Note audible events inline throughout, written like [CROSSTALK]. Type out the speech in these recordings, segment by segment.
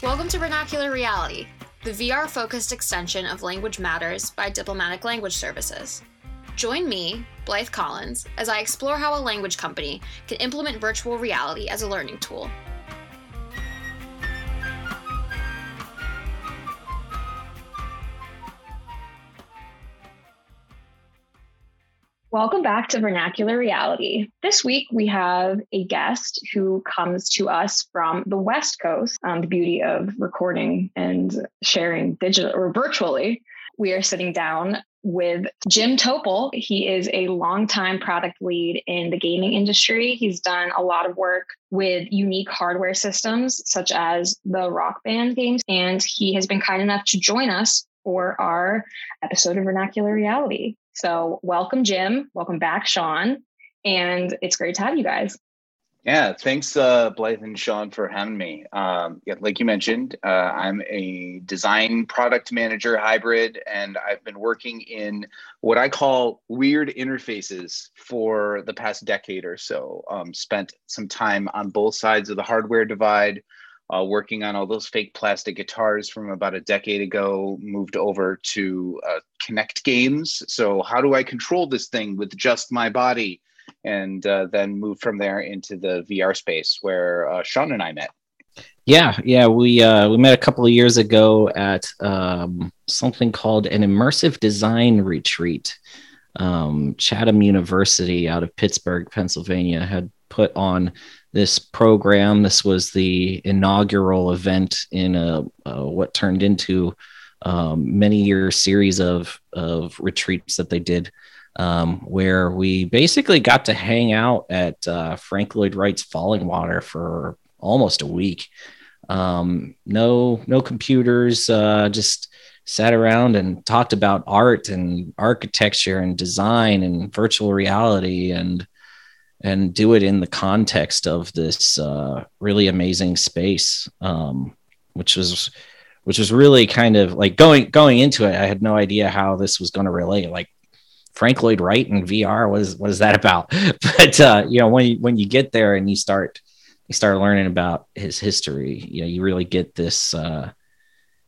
Welcome to Vernacular Reality, the VR focused extension of Language Matters by Diplomatic Language Services. Join me, Blythe Collins, as I explore how a language company can implement virtual reality as a learning tool. Welcome back to Vernacular Reality. This week we have a guest who comes to us from the West Coast. Um, the beauty of recording and sharing digital or virtually. We are sitting down with Jim Toepel. He is a longtime product lead in the gaming industry. He's done a lot of work with unique hardware systems, such as the Rock Band games, and he has been kind enough to join us for our episode of Vernacular Reality. So, welcome, Jim. Welcome back, Sean. And it's great to have you guys. Yeah, thanks, uh, Blythe and Sean, for having me. Um, yeah, like you mentioned, uh, I'm a design product manager hybrid, and I've been working in what I call weird interfaces for the past decade or so. Um, spent some time on both sides of the hardware divide, uh, working on all those fake plastic guitars from about a decade ago, moved over to uh, Kinect games. So, how do I control this thing with just my body? And uh, then move from there into the VR space where uh, Sean and I met. Yeah, yeah, we uh, we met a couple of years ago at um, something called an immersive design retreat. Um, Chatham University out of Pittsburgh, Pennsylvania, had put on this program. This was the inaugural event in a, a what turned into um, many year series of of retreats that they did, um, where we basically got to hang out at uh, Frank Lloyd Wright's Fallingwater for almost a week. Um, no no computers, uh, just sat around and talked about art and architecture and design and virtual reality and and do it in the context of this uh, really amazing space, um, which was which was really kind of like going going into it. I had no idea how this was going to relate. Like Frank Lloyd Wright and VR, what is what is that about? [LAUGHS] but uh, you know, when you, when you get there and you start you start learning about his history, you know, you really get this. Uh,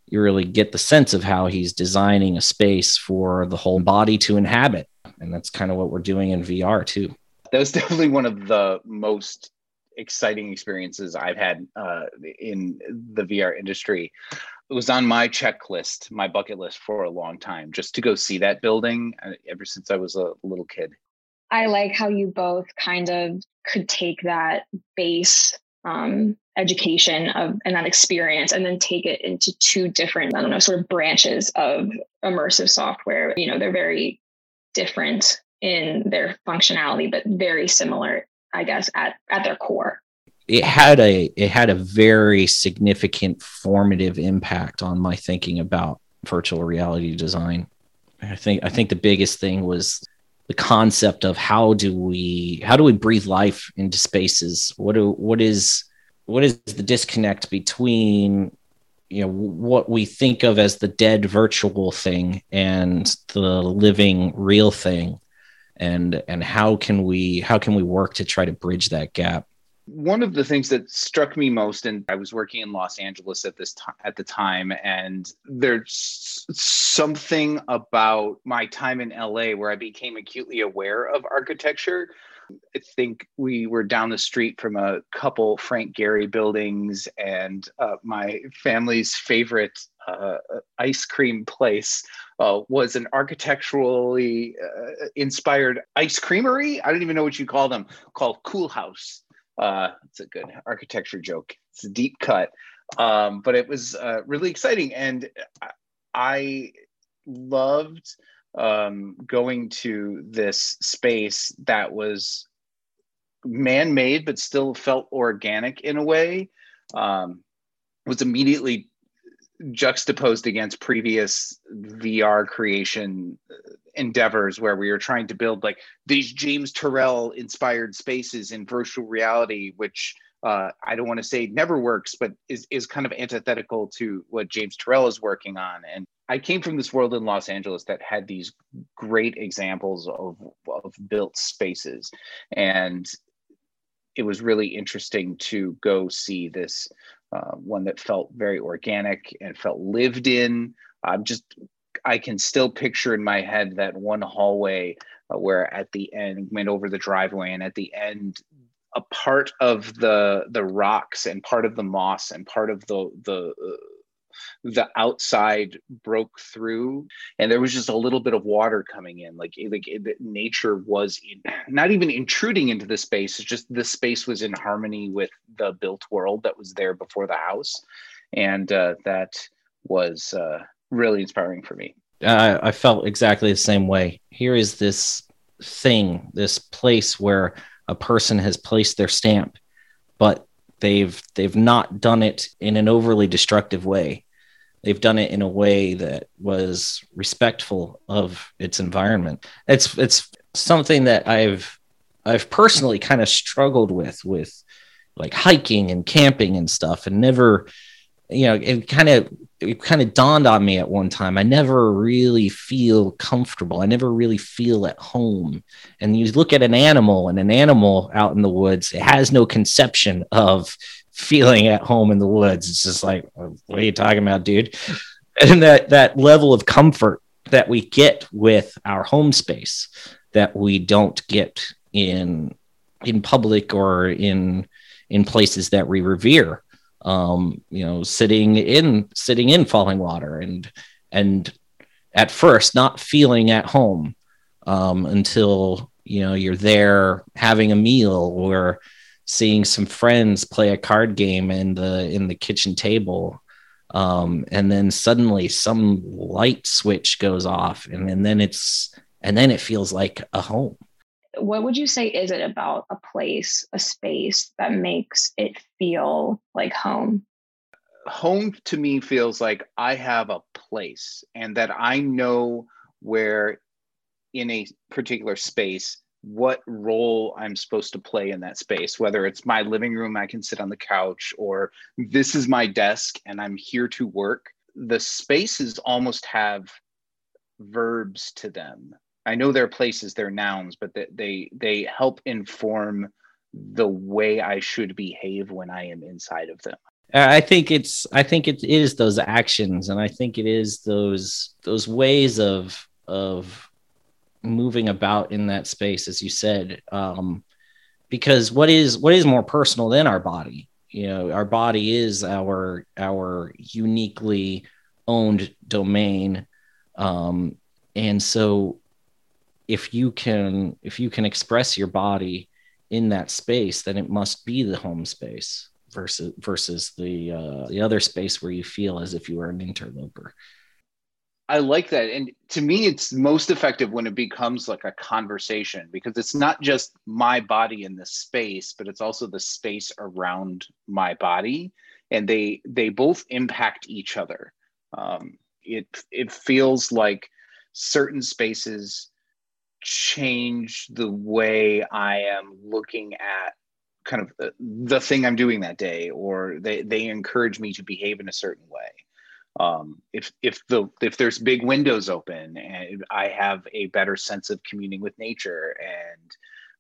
you really get the sense of how he's designing a space for the whole body to inhabit, and that's kind of what we're doing in VR too that was [LAUGHS] definitely one of the most exciting experiences I've had uh, in the VR industry. It was on my checklist, my bucket list for a long time, just to go see that building uh, ever since I was a little kid. I like how you both kind of could take that base um, education of and that experience and then take it into two different, I don't know, sort of branches of immersive software. You know, they're very different in their functionality, but very similar, I guess, at, at their core. It had a it had a very significant formative impact on my thinking about virtual reality design. I think I think the biggest thing was the concept of how do we how do we breathe life into spaces? What do what is what is the disconnect between you know what we think of as the dead virtual thing and the living real thing and and how can we how can we work to try to bridge that gap? One of the things that struck me most and i was working in los angeles at this time at the time and there's something about my time in la where i became acutely aware of architecture. I think we were down the street from a couple Frank Gehry buildings, and uh, my family's favorite uh, ice cream place uh, was an architecturally uh, inspired ice creamery. I don't even know what you call them, called Coolhaus. Uh, it's a good architecture joke. It's a deep cut, um, but it was uh, really exciting, and I loved um, going to this space that was man-made but still felt organic in a way um, was immediately juxtaposed against previous VR creation endeavors where we were trying to build like these James Turrell inspired spaces in virtual reality, which uh, I don't want to say never works, but is, is kind of antithetical to what James Turrell is working on. And I came from this world in Los Angeles that had these great examples of, of built spaces. And it was really interesting to go see this uh, one that felt very organic and felt lived in. I'm just I can still picture in my head that one hallway uh, where at the end went over the driveway and at the end a part of the the rocks and part of the moss and part of the the uh, the outside broke through and there was just a little bit of water coming in. Like like it, nature was in, not even intruding into the space it's just the space was in harmony with the built world that was there before the house. And uh, that was uh, really inspiring for me. Uh, i felt exactly the same way. Here is this thing this place where a person has placed their stamp but they've they've not done it in an overly destructive way. They've done it in a way that was respectful of its environment. It's it's something that i've i've personally kind of struggled with with like hiking and camping and stuff and never you know it kind of it kind of dawned on me at one time i never really feel comfortable i never really feel at home and you look at an animal and an animal out in the woods it has no conception of feeling at home in the woods. It's just like, what are you talking about, dude? And that that level of comfort that we get with our home space that we don't get in in public or in in places that we revere. Um, you know, sitting in sitting in Fallingwater and and at first not feeling at home um, until you know you're there having a meal or seeing some friends play a card game in the in the kitchen table um, and then suddenly some light switch goes off and, and then it's and then it feels like a home what would you say is it about a place a space that makes it feel like home home to me feels like i have a place and that i know where in a particular space what role I'm supposed to play in that space, whether it's my living room, I can sit on the couch, or this is my desk and I'm here to work. The spaces almost have verbs to them. I know they're places, they're nouns, but they, they they help inform the way I should behave when I am inside of them. I think it's I think it is those actions and I think it is those those ways of of moving about in that space, as you said, um, because what is what is more personal than our body? You know, our body is our our uniquely owned domain, um, and so if you can if you can express your body in that space, then it must be the home space versus versus the uh, the other space where you feel as if you are an interloper. I like that. And to me, it's most effective when it becomes like a conversation because it's not just my body in the space, but it's also the space around my body. And they they both impact each other. Um, it it feels like certain spaces change the way I am looking at kind of the, the thing I'm doing that day, or they they encourage me to behave in a certain way. Um, if if the if there's big windows open and I have a better sense of communing with nature and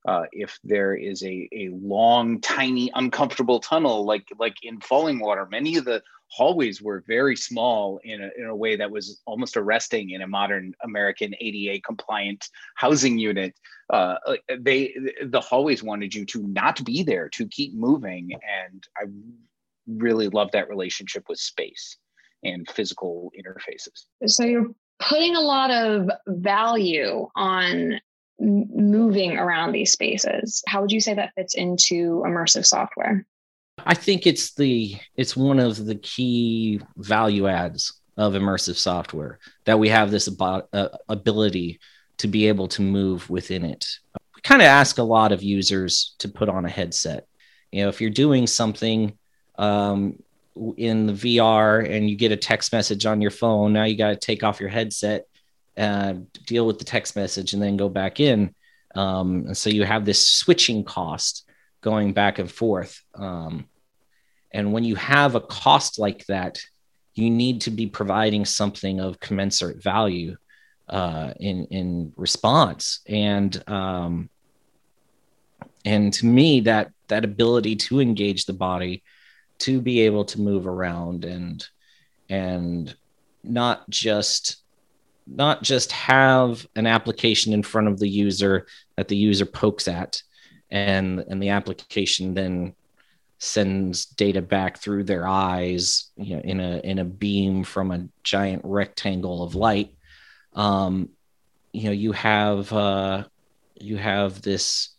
uh, if there is a, a long tiny uncomfortable tunnel like like in Fallingwater many of the hallways were very small in a, in a way that was almost arresting in a modern american ada compliant housing unit uh, they the hallways wanted you to not be there to keep moving and i really love that relationship with space and physical interfaces. So you're putting a lot of value on moving around these spaces. How would you say that fits into immersive software? I think it's the it's one of the key value adds of immersive software that we have this uh, ability to be able to move within it. We kind of ask a lot of users to put on a headset. You know, if you're doing something um, in the VR and you get a text message on your phone, now you got to take off your headset, uh, deal with the text message, and then go back in. Um, and so you have this switching cost going back and forth. Um, and when you have a cost like that, you need to be providing something of commensurate value uh, in in response. And um, and to me that that ability to engage the body to be able to move around and and not just not just have an application in front of the user that the user pokes at and and the application then sends data back through their eyes you know in a in a beam from a giant rectangle of light. Um you know you have uh you have this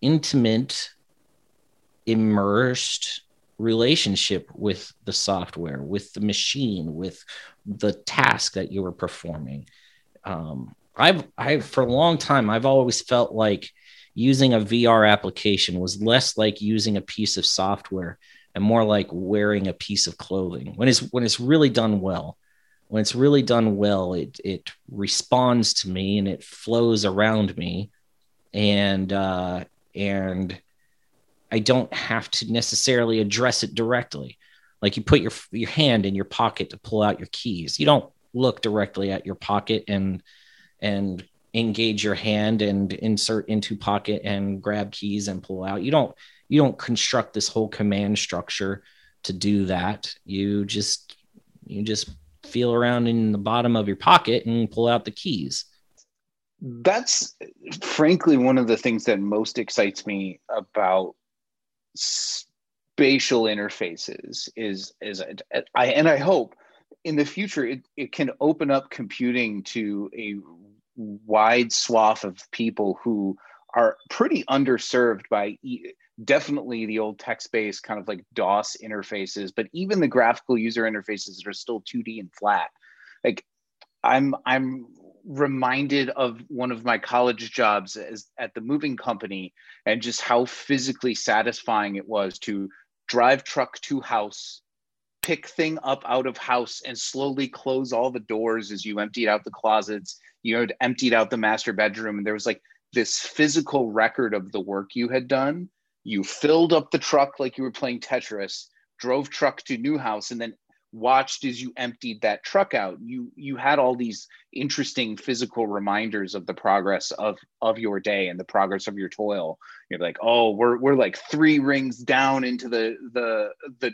intimate immersed relationship with the software with the machine with the task that you were performing. Um i've i for a long time i've always felt like using a VR application was less like using a piece of software and more like wearing a piece of clothing. When it's when it's really done well, when it's really done well, it it responds to me and it flows around me, and uh, and I don't have to necessarily address it directly. Like you put your your hand in your pocket to pull out your keys. You don't look directly at your pocket and and engage your hand and insert into pocket and grab keys and pull out. You don't you don't construct this whole command structure to do that. You just you just feel around in the bottom of your pocket and pull out the keys. That's frankly one of the things that most excites me about spatial interfaces is is I and I hope in the future it, it can open up computing to a wide swath of people who are pretty underserved by e- definitely the old text-based kind of like DOS interfaces, but even the graphical user interfaces that are still 2D and flat. Like I'm I'm reminded of one of my college jobs as at the moving company and just how physically satisfying it was to drive truck to house pick thing up out of house and slowly close all the doors as you emptied out the closets you had emptied out the master bedroom and there was like this physical record of the work you had done. You filled up the truck like you were playing tetris drove truck to new house and then watched as you emptied that truck out. You you had all these interesting physical reminders of the progress of of your day and the progress of your toil. You're like oh we're we're like three rings down into the the the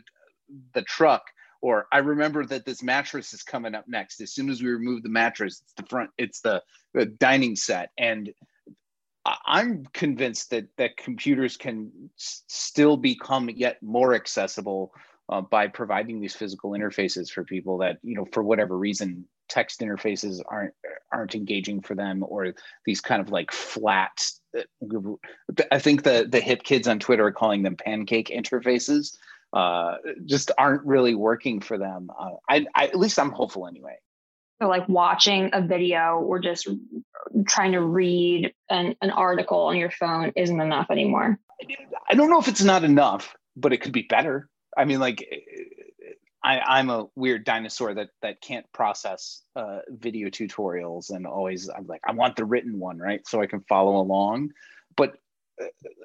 the truck or i remember that this mattress is coming up next. As soon as we remove the mattress it's the front it's the, the dining set. And i'm convinced that that computers can s- still become yet more accessible uh, by providing these physical interfaces for people that you know for whatever reason text interfaces aren't aren't engaging for them or these kind of like flat uh, i think the the hip kids on twitter are calling them pancake [LAUGHS] interfaces uh, just aren't really working for them. Uh, I, I, at least I'm hopeful anyway. So like watching a video or just trying to read an, an article on your phone isn't enough anymore. I don't know if it's not enough, but it could be better. I mean, like I, am a weird dinosaur that that can't process uh, video tutorials and always I'm like I want the written one, right? So I can follow along. But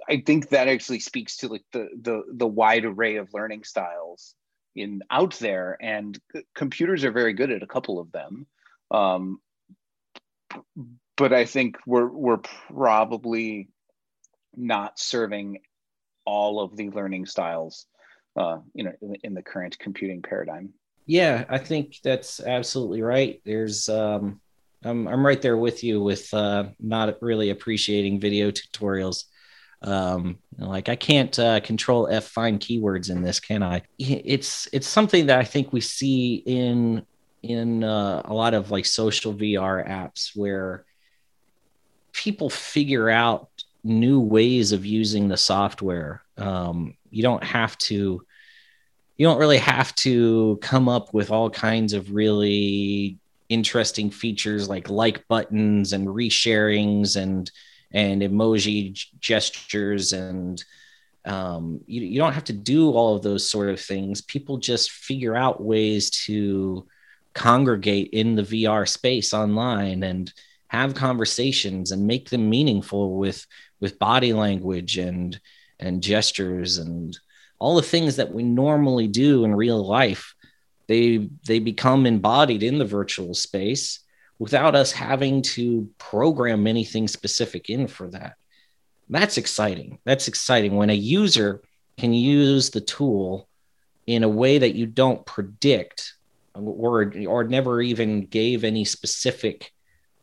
I think that actually speaks to like the the the wide array of learning styles in out there, and computers are very good at a couple of them. Um, but I think we're we're probably not serving all of the learning styles, uh, you know, in, in the current computing paradigm. Yeah, I think that's absolutely right. There's um, I'm I'm right there with you with uh, not really appreciating video tutorials um like i can't uh, control f find keywords in this can i? It's it's something that i think we see in in uh, a lot of like social vr apps where people figure out new ways of using the software. Um you don't have to you don't really have to come up with all kinds of really interesting features like like buttons and resharings and and emoji gestures and um, you, you don't have to do all of those sort of things. People just figure out ways to congregate in the vr space online and have conversations and make them meaningful with with body language and and gestures and all the things that we normally do in real life. They they become embodied in the virtual space without us having to program anything specific in for that. That's exciting. That's exciting when a user can use the tool in a way that you don't predict or or never even gave any specific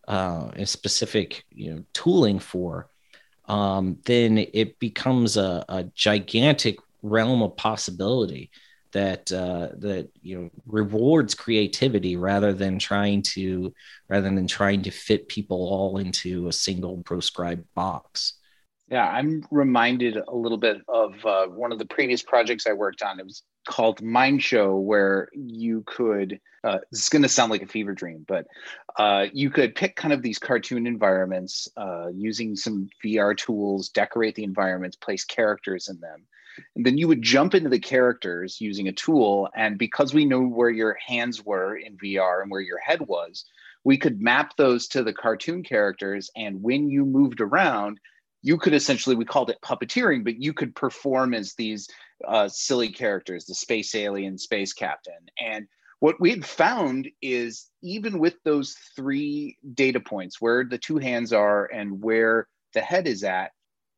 uh, specific you know tooling for, um, then it becomes a, a gigantic realm of possibility that uh, that you know rewards creativity rather than trying to rather than trying to fit people all into a single proscribed box. Yeah, I'm reminded a little bit of uh, one of the previous projects I worked on. It was called Mindshow, where you could, uh, this is going to sound like a fever dream, but uh, you could pick kind of these cartoon environments uh, using some VR tools, decorate the environments, place characters in them. And then you would jump into the characters using a tool. And because we know where your hands were in VR and where your head was, we could map those to the cartoon characters. And when you moved around, you could essentially we called it puppeteering but you could perform as these uh, silly characters the space alien space captain and what we had found is even with those three data points where the two hands are and where the head is at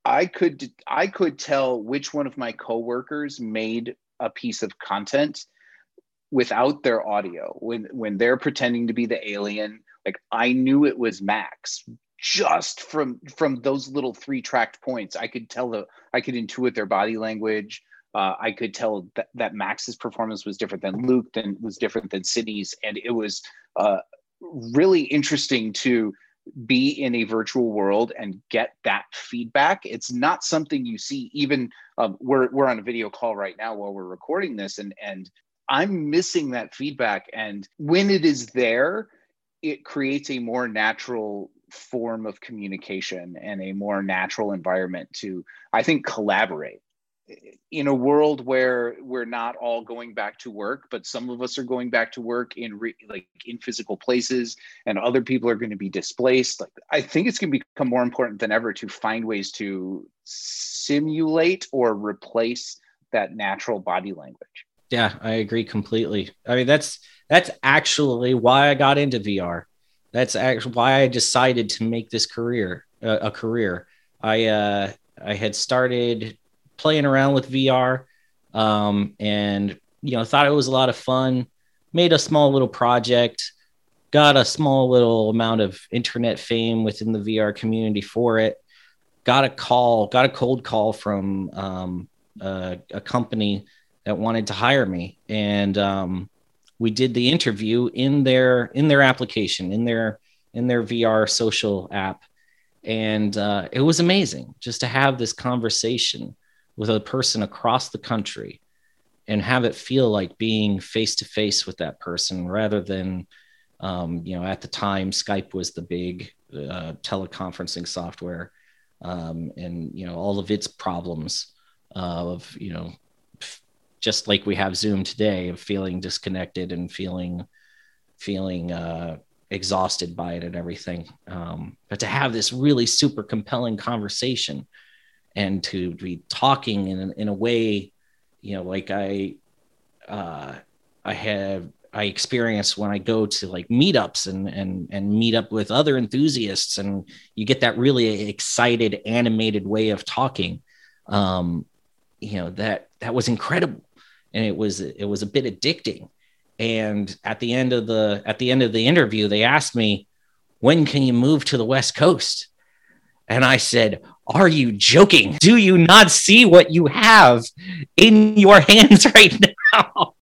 i could i could tell which one of my coworkers made a piece of content without their audio. When when they're pretending to be the alien like i knew it was max just from from those little three tracked points. I could tell the i could intuit their body language. Uh, i could tell that, that max's performance was different than luke than was different than sydney's. And it was uh, really interesting to be in a virtual world and get that feedback. It's not something you see even um, we're, we're on a video call right now while we're recording this and and i'm missing that feedback. And when it is there it creates a more natural form of communication and a more natural environment to i think collaborate in a world where we're not all going back to work but some of us are going back to work in re, like in physical places and other people are going to be displaced like i think it's going to become more important than ever to find ways to simulate or replace that natural body language. Yeah i agree completely. I mean that's that's actually why i got into vr that's actually why I decided to make this career uh, a career. I uh, I had started playing around with VR, um, and you know thought it was a lot of fun. Made a small little project, got a small little amount of internet fame within the VR community for it. Got a call, got a cold call from um, a, a company that wanted to hire me, and um, we did the interview in their in their application in their in their VR social app, and uh, it was amazing just to have this conversation with a person across the country and have it feel like being face to face with that person rather than um, you know at the time skype was the big uh, teleconferencing software um, and you know all of its problems of you know just like we have Zoom today of feeling disconnected and feeling feeling uh, exhausted by it and everything. Um, but to have this really super compelling conversation and to be talking in in a way, you know, like I uh, I have I experience when I go to like meetups and and and meet up with other enthusiasts, and you get that really excited, animated way of talking. Um, you know that that was incredible and it was it was a bit addicting and at the end of the at the end of the interview they asked me when can you move to the west coast and i said are you joking? Do you not see what you have in your hands [LAUGHS] right now?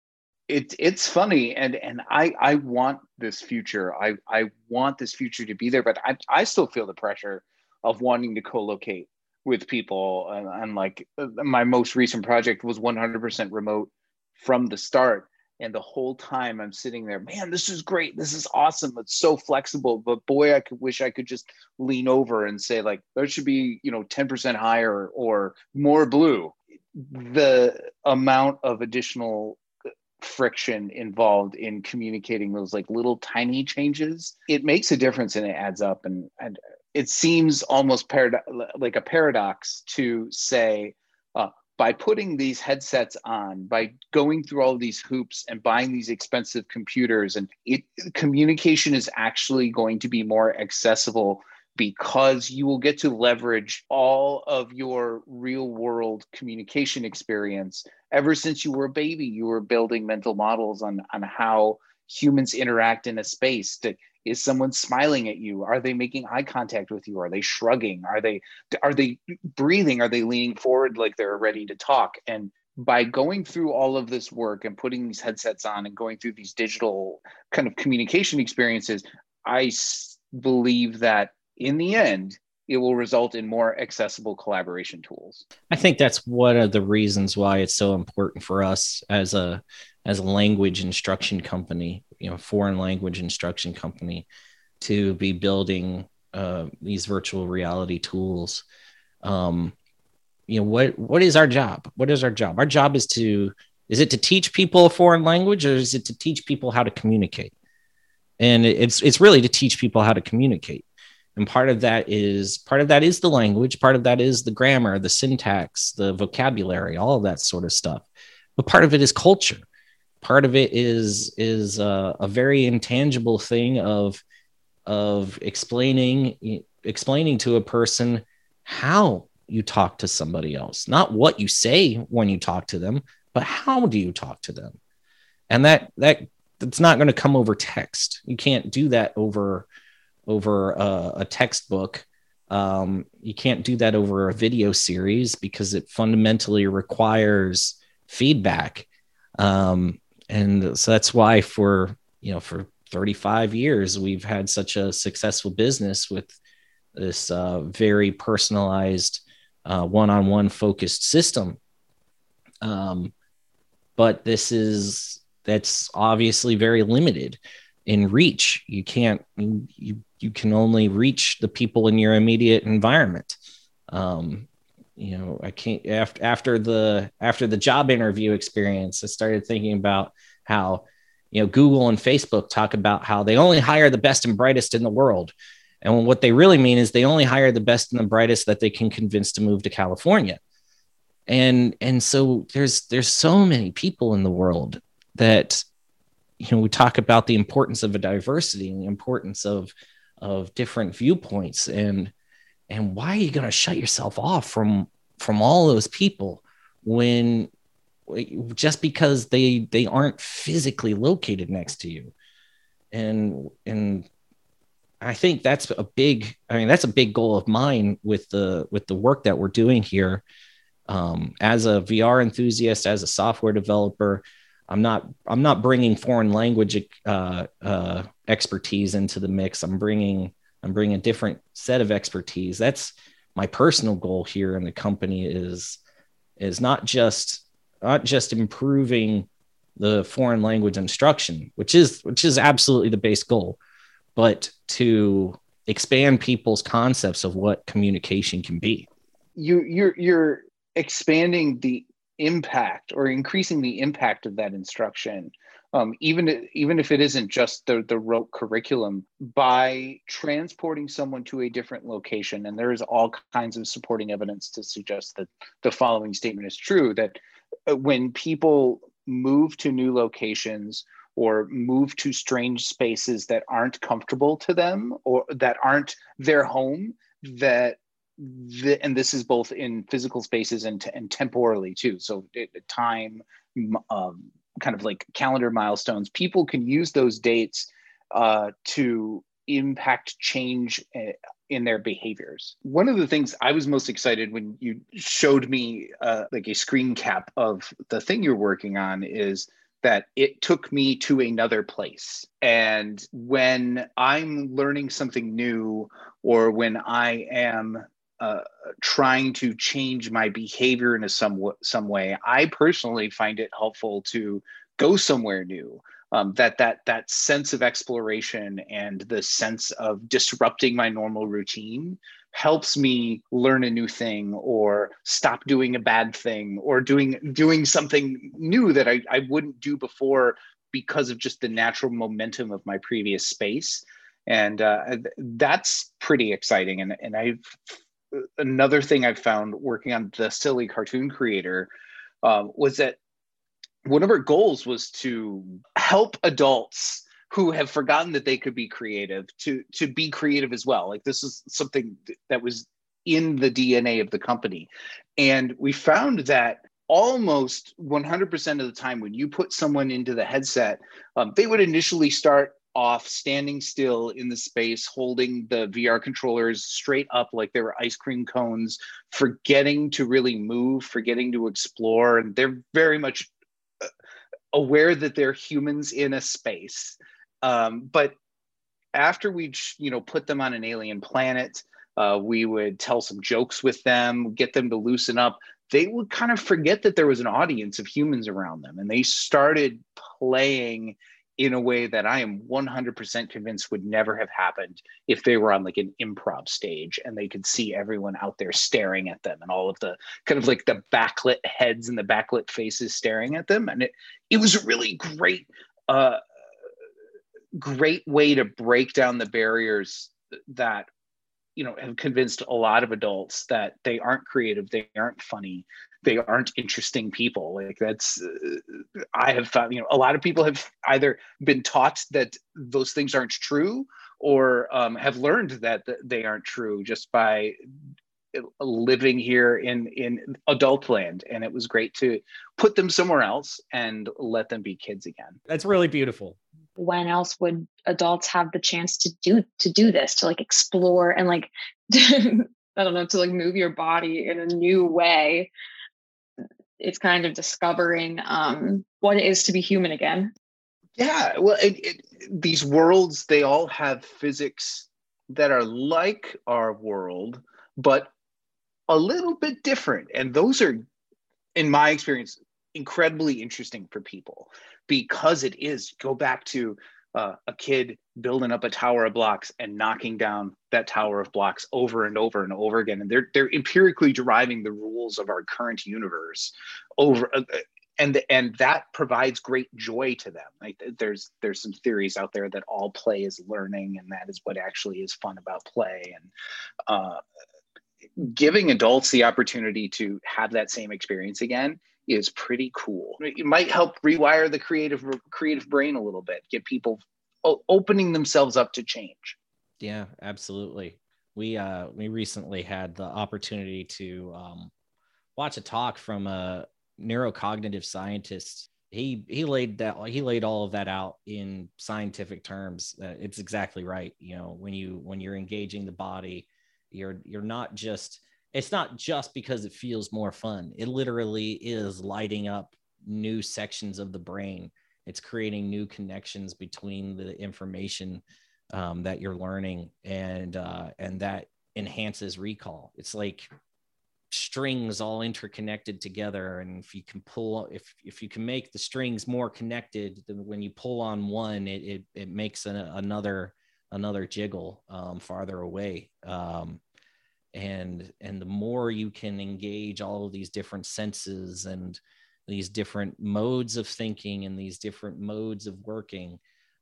It, it's funny and and i i want this future. I i want this future to be there but i i still feel the pressure of wanting to co-locate with people and, and like uh, my most recent project was 100% remote from the start and the whole time i'm sitting there man this is great. This is awesome. It's so flexible. But boy i could wish i could just lean over and say like there should be you know 10% higher or more blue. The amount of additional friction involved in communicating those like little tiny changes it makes a difference and it adds up. And, and it seems almost parad- like a paradox to say by putting these headsets on, by going through all these hoops and buying these expensive computers, and it, communication is actually going to be more accessible because you will get to leverage all of your real world communication experience. Ever since you were a baby you were building mental models on on how humans interact in a space to, is someone smiling at you? Are they making eye contact with you? Are they shrugging? Are they are they breathing? Are they leaning forward like they're ready to talk? And by going through all of this work and putting these headsets on and going through these digital kind of communication experiences i believe that in the end it will result in more accessible collaboration tools. I think that's one of the reasons why it's so important for us as a as a language instruction company you know foreign language instruction company to be building uh, these virtual reality tools. Um, you know what what is our job? What is our job? Our job is to is it to teach people a foreign language or is it to teach people how to communicate? And it's it's really to teach people how to communicate. And part of that is part of that is the language part of that is the grammar the syntax the vocabulary all of that sort of stuff. But part of it is culture part of it is is a, a very intangible thing of of explaining explaining to a person how you talk to somebody else. Not what you say when you talk to them but how do you talk to them? And that that that's not going to come over text. You can't do that over over a, a textbook. Um, you can't do that over a video series because it fundamentally requires feedback. Um, and so that's why for you know for 35 years we've had such a successful business with this uh, very personalized uh, one-on-one focused system. Um, but this is that's obviously very limited in reach. You can't you you can only reach the people in your immediate environment. Um, you know i can't after after the after the job interview experience i started thinking about how you know google and facebook talk about how they only hire the best and brightest in the world. And what they really mean is they only hire the best and the brightest that they can convince to move to california. And and so there's there's so many people in the world that you know we talk about the importance of a diversity and the importance of of different viewpoints. And and why are you going to shut yourself off from from all those people when just because they they aren't physically located next to you? And and i think that's a big i mean that's a big goal of mine with the with the work that we're doing here. Um, as a vr enthusiast as a software developer i'm not i'm not bringing foreign language uh, uh, expertise into the mix. I'm bringing i'm bringing a different set of expertise. That's my personal goal here in the company is is not just not just improving the foreign language instruction which is which is absolutely the base goal but to expand people's concepts of what communication can be. You you're you're expanding the impact or increasing the impact of that instruction um, even even if it isn't just the the rote curriculum, by transporting someone to a different location, and there is all kinds of supporting evidence to suggest that the following statement is true: that uh, when people move to new locations or move to strange spaces that aren't comfortable to them or that aren't their home, that the, and this is both in physical spaces and, and temporally too. So it, time, um, kind of like calendar milestones, people can use those dates uh, to impact change eh, in their behaviors. One of the things I was most excited when you showed me uh, like a screen cap of the thing you're working on is that it took me to another place. And when I'm learning something new or when I am uh, trying to change my behavior in a some some way. I personally find it helpful to go somewhere new. Um, that that that sense of exploration and the sense of disrupting my normal routine helps me learn a new thing or stop doing a bad thing or doing doing something new that I, I wouldn't do before because of just the natural momentum of my previous space and uh, that's pretty exciting and, and i've another thing I've found working on the silly cartoon creator um, was that one of our goals was to help adults who have forgotten that they could be creative to to be creative as well. Like this is something that was in the dna of the company. And we found that almost 100% of the time when you put someone into the headset um, they would initially start off standing still in the space holding the vr controllers straight up like they were ice cream cones forgetting to really move forgetting to explore. And they're very much uh, aware that they're humans in a space. Um, but after we you know put them on an alien planet uh, we would tell some jokes with them get them to loosen up. They would kind of forget that there was an audience of humans around them and they started playing in a way that I am 100% convinced would never have happened if they were on like an improv stage and they could see everyone out there staring at them and all of the kind of like the backlit heads and the backlit faces staring at them. And it, it was a really great, uh, great way to break down the barriers that you know have convinced a lot of adults that they aren't creative they aren't funny they aren't interesting people. Like that's uh, i have found you know a lot of people have either been taught that those things aren't true or um, have learned that they aren't true just by living here in in adult land. And it was great to put them somewhere else and let them be kids again. That's really beautiful. When else would adults have the chance to do to do this to like explore and like [LAUGHS] i don't know to like move your body in a new way it's kind of discovering um what it is to be human again. Yeah well it, it, these worlds they all have physics that are like our world but a little bit different. And those are in my experience incredibly interesting for people because it is go back to uh, a kid building up a tower of blocks and knocking down that tower of blocks over and over and over again. And they're they're empirically deriving the rules of our current universe over uh, and and that provides great joy to them. Like there's there's some theories out there that all play is learning and that is what actually is fun about play. And uh, giving adults the opportunity to have that same experience again is pretty cool. It might help rewire the creative creative brain a little bit, get people opening themselves up to change. Yeah, absolutely. We uh we recently had the opportunity to um watch a talk from a neurocognitive scientist. He he laid that he laid all of that out in scientific terms. Uh, it's exactly right. You know, when you when you're engaging the body, you're you're not just it's not just because it feels more fun. It literally is lighting up new sections of the brain. It's creating new connections between the information um, that you're learning, and uh, and that enhances recall. It's like strings all interconnected together and if you can pull if if you can make the strings more connected then when you pull on one it it, it makes an, another another jiggle um, farther away um, and and the more you can engage all of these different senses and these different modes of thinking and these different modes of working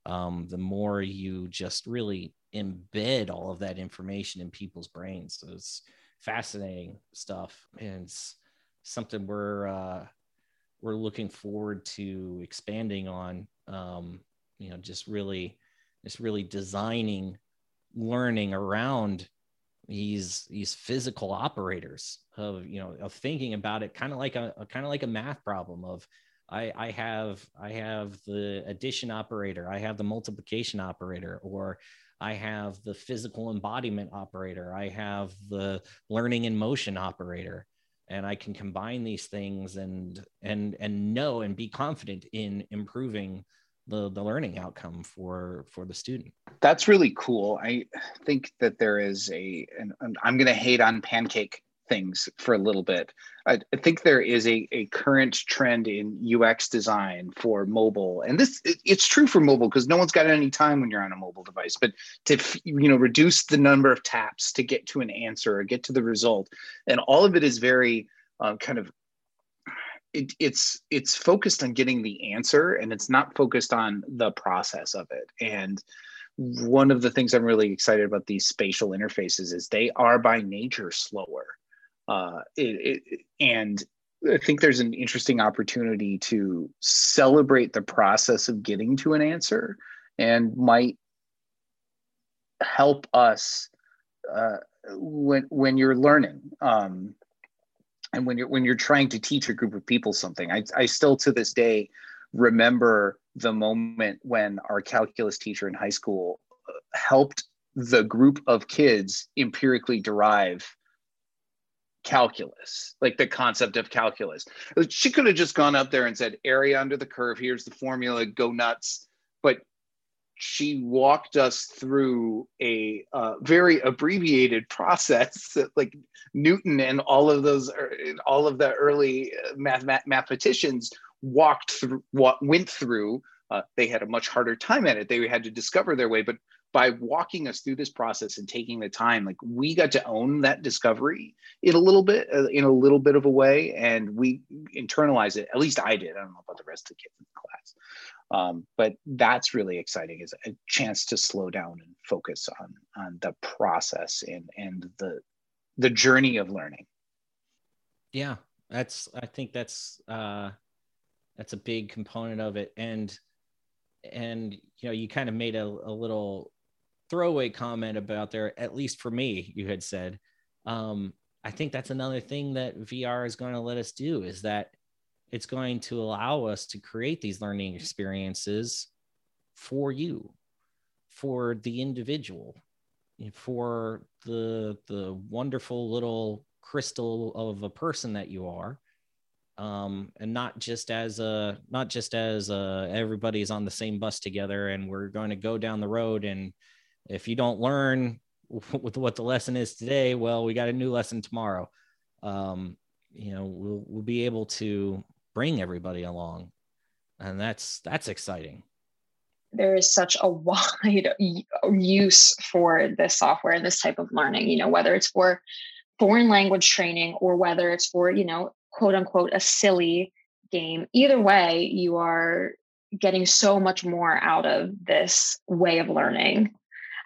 um, the more you just really embed all of that information in people's brains. So it's fascinating stuff and it's something we're uh, we're looking forward to expanding on um, you know just really just really designing learning around these these physical operators of you know of thinking about it kind of like a, a kind of like a math problem of I, I have I have the addition operator, I have the multiplication operator, or I have the physical embodiment operator, I have the learning in motion operator, and I can combine these things and and and know and be confident in improving the the learning outcome for for the student. That's really cool. I think that there is a and, i'm going to hate on pancake things for a little bit. I, I, think there is a, a current trend in ux design for mobile. And this it, it's true for mobile because no one's got any time when you're on a mobile device but to you know reduce the number of taps to get to an answer or get to the result. And all of it is very uh, kind of it, it's it's focused on getting the answer and it's not focused on the process of it. And one of the things i'm really excited about these spatial interfaces is they are by nature slower. Uh, it, it, and i think there's an interesting opportunity to celebrate the process of getting to an answer and might help us uh, when when you're learning. Um, and when you're when you're trying to teach a group of people something. I, I still to this day remember the moment when our calculus teacher in high school uh, helped the group of kids empirically derive calculus, like the concept of calculus. She could have just gone up there and said, area under the curve, here's the formula, go nuts. But she walked us through a uh, very abbreviated process [LAUGHS] that like newton and all of those er, all of the early uh, math, math, mathematicians walked through what went through. Uh, they had a much harder time at it. They had to discover their way. But by walking us through this process and taking the time like we got to own that discovery in a little bit uh, in a little bit of a way. And we internalize it. At least i did. I don't know about the rest of the kids in the class um, but that's really exciting is a chance to slow down and focus on on the process and and the the journey of learning. Yeah that's i think that's uh that's a big component of it. And and you know you kind of made a, a little throwaway comment about there at least for me you had said. Um i think that's another thing that vr is going to let us do is that it's going to allow us to create these learning experiences for you for the individual for the the wonderful little crystal of a person that you are um, and not just as a not just as a, everybody's on the same bus together and we're going to go down the road and if you don't learn [LAUGHS] with what the lesson is today well we got a new lesson tomorrow. Um, you know we'll we'll be able to bring everybody along. And that's that's exciting. There is such a [LAUGHS] wide use for this software and this type of learning you know whether it's for foreign language training or whether it's for you know quote unquote a silly game. Either way you are getting so much more out of this way of learning.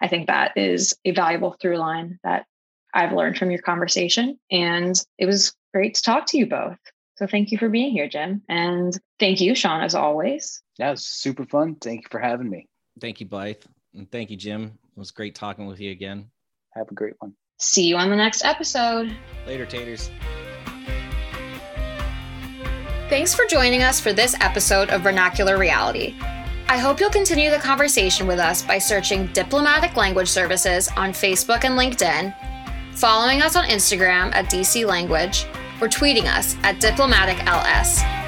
I think that is a valuable through line that i've learned from your conversation and it was great to talk to you both so thank you for being here, Jim. And thank you, Sean, as always. Yeah, it was super fun. Thank you for having me. Thank you, Blythe. And thank you, Jim. It was great talking with you again. Have a great one. See you on the next episode. Later, taters. Thanks for joining us for this episode of Vernacular Reality. I hope you'll continue the conversation with us by searching Diplomatic Language Services on Facebook and LinkedIn, following us on Instagram at DC Language, or tweeting us at diplomaticls.